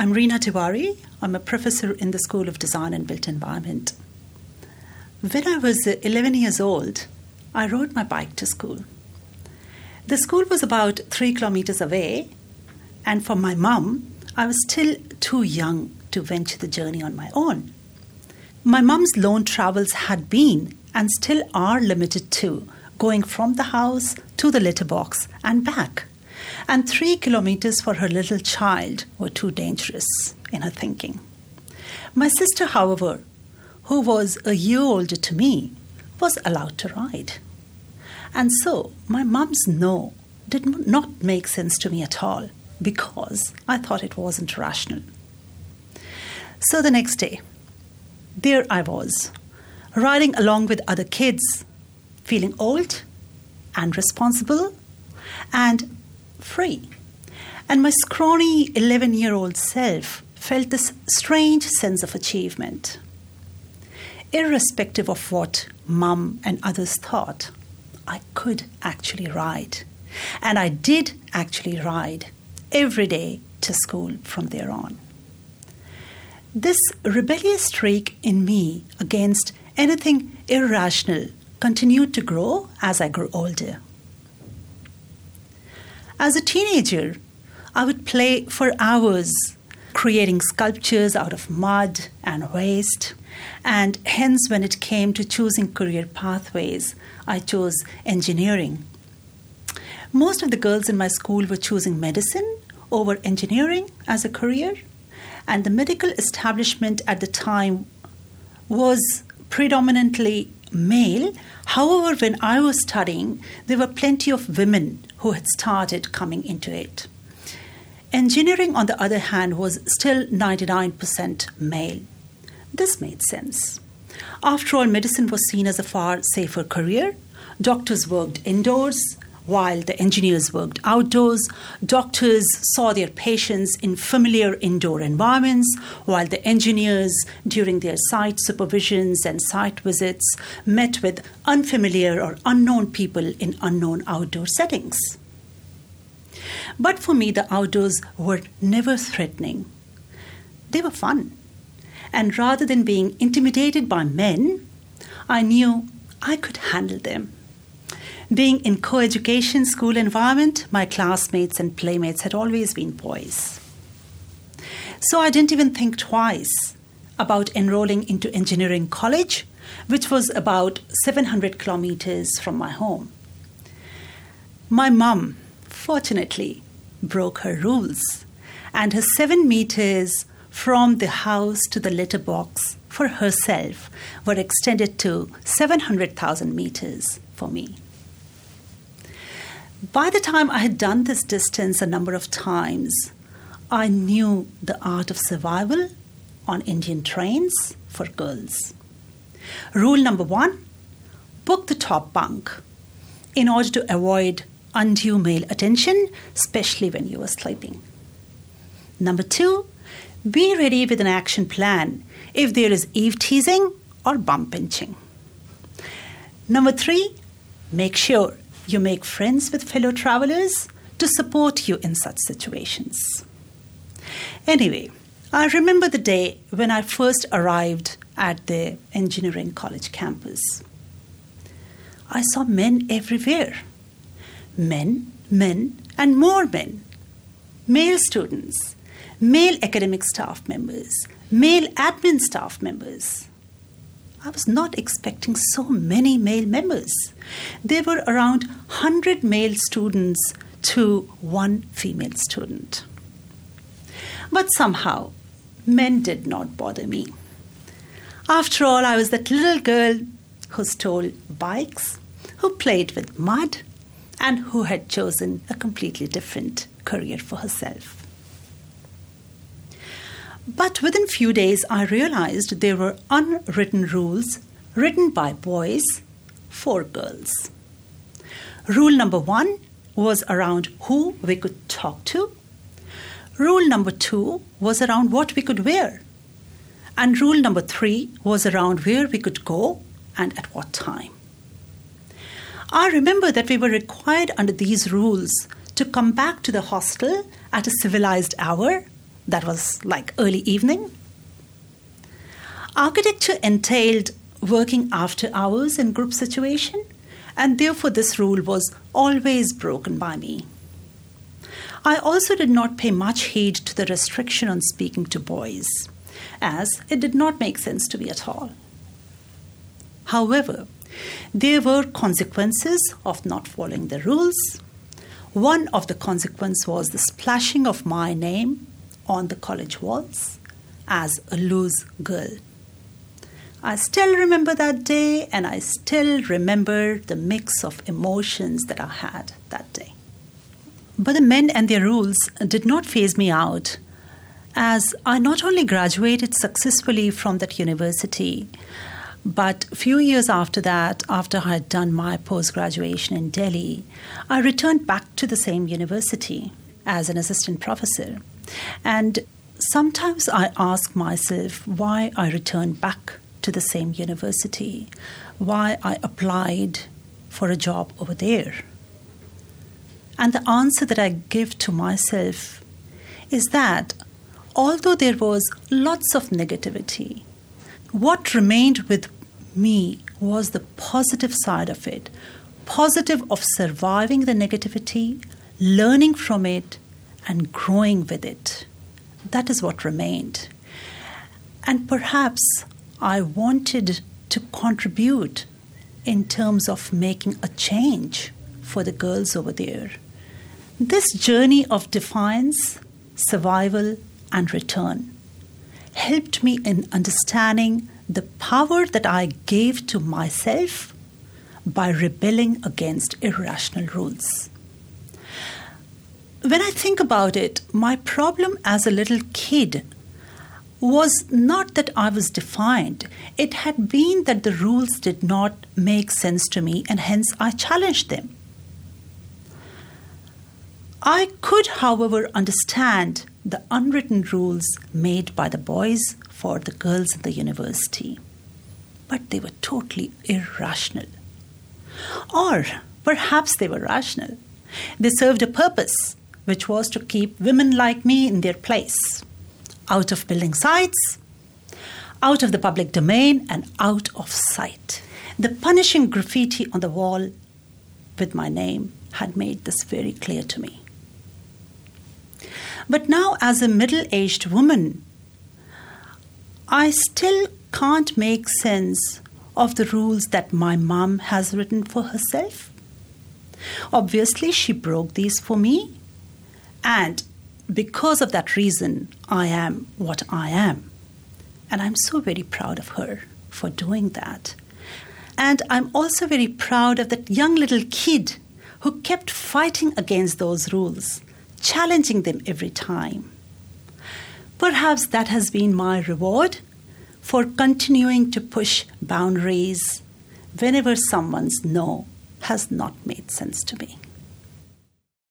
I'm Reena Tiwari. I'm a professor in the School of Design and Built Environment. When I was 11 years old, I rode my bike to school. The school was about three kilometers away, and for my mum, I was still too young to venture the journey on my own. My mum's lone travels had been and still are limited to going from the house to the litter box and back. And three kilometers for her little child were too dangerous in her thinking. My sister, however, who was a year older to me, was allowed to ride. And so my mum's no did not make sense to me at all because I thought it wasn't rational. So the next day, there I was, riding along with other kids, feeling old and responsible and free. And my scrawny 11 year old self felt this strange sense of achievement. Irrespective of what mum and others thought, I could actually ride. And I did actually ride every day to school from there on. This rebellious streak in me against anything irrational continued to grow as I grew older. As a teenager, I would play for hours creating sculptures out of mud and waste. And hence, when it came to choosing career pathways, I chose engineering. Most of the girls in my school were choosing medicine over engineering as a career, and the medical establishment at the time was predominantly male. However, when I was studying, there were plenty of women who had started coming into it. Engineering, on the other hand, was still 99% male. This made sense. After all, medicine was seen as a far safer career. Doctors worked indoors, while the engineers worked outdoors. Doctors saw their patients in familiar indoor environments, while the engineers, during their site supervisions and site visits, met with unfamiliar or unknown people in unknown outdoor settings. But for me, the outdoors were never threatening, they were fun. And rather than being intimidated by men, I knew I could handle them. Being in co-education school environment, my classmates and playmates had always been boys. So I didn't even think twice about enrolling into engineering college, which was about 700 kilometers from my home. My mum, fortunately, broke her rules, and her seven meters from the house to the litter box for herself were extended to 700,000 meters for me. By the time I had done this distance a number of times, I knew the art of survival on Indian trains for girls. Rule number one book the top bunk in order to avoid undue male attention, especially when you are sleeping. Number two, be ready with an action plan if there is eve teasing or bum pinching. Number three, make sure you make friends with fellow travelers to support you in such situations. Anyway, I remember the day when I first arrived at the engineering college campus. I saw men everywhere men, men, and more men. Male students, male academic staff members, male admin staff members. I was not expecting so many male members. There were around 100 male students to one female student. But somehow, men did not bother me. After all, I was that little girl who stole bikes, who played with mud, and who had chosen a completely different career for herself. But within few days, I realized there were unwritten rules written by boys for girls. Rule number one was around who we could talk to. Rule number two was around what we could wear. And rule number three was around where we could go and at what time. I remember that we were required under these rules to come back to the hostel at a civilized hour that was like early evening. Architecture entailed working after hours in group situation, and therefore this rule was always broken by me. I also did not pay much heed to the restriction on speaking to boys, as it did not make sense to me at all. However, there were consequences of not following the rules. One of the consequences was the splashing of my name on the college walls as a loose girl. I still remember that day and I still remember the mix of emotions that I had that day. But the men and their rules did not phase me out, as I not only graduated successfully from that university, but few years after that, after I had done my post graduation in Delhi, I returned back to the same university as an assistant professor. And sometimes I ask myself why I returned back to the same university, why I applied for a job over there. And the answer that I give to myself is that although there was lots of negativity, what remained with me was the positive side of it positive of surviving the negativity, learning from it, and growing with it. That is what remained. And perhaps I wanted to contribute in terms of making a change for the girls over there. This journey of defiance, survival, and return helped me in understanding the power that I gave to myself by rebelling against irrational rules. When I think about it, my problem as a little kid was not that I was defined. It had been that the rules did not make sense to me, and hence I challenged them. I could, however, understand the unwritten rules made by the boys for the girls in the university, but they were totally irrational. Or perhaps they were rational. They served a purpose, which was to keep women like me in their place out of building sites, out of the public domain, and out of sight. The punishing graffiti on the wall with my name had made this very clear to me. But now, as a middle aged woman, I still can't make sense of the rules that my mom has written for herself. Obviously, she broke these for me, and because of that reason, I am what I am. And I'm so very proud of her for doing that. And I'm also very proud of that young little kid who kept fighting against those rules, challenging them every time. Perhaps that has been my reward for continuing to push boundaries whenever someone's no has not made sense to me.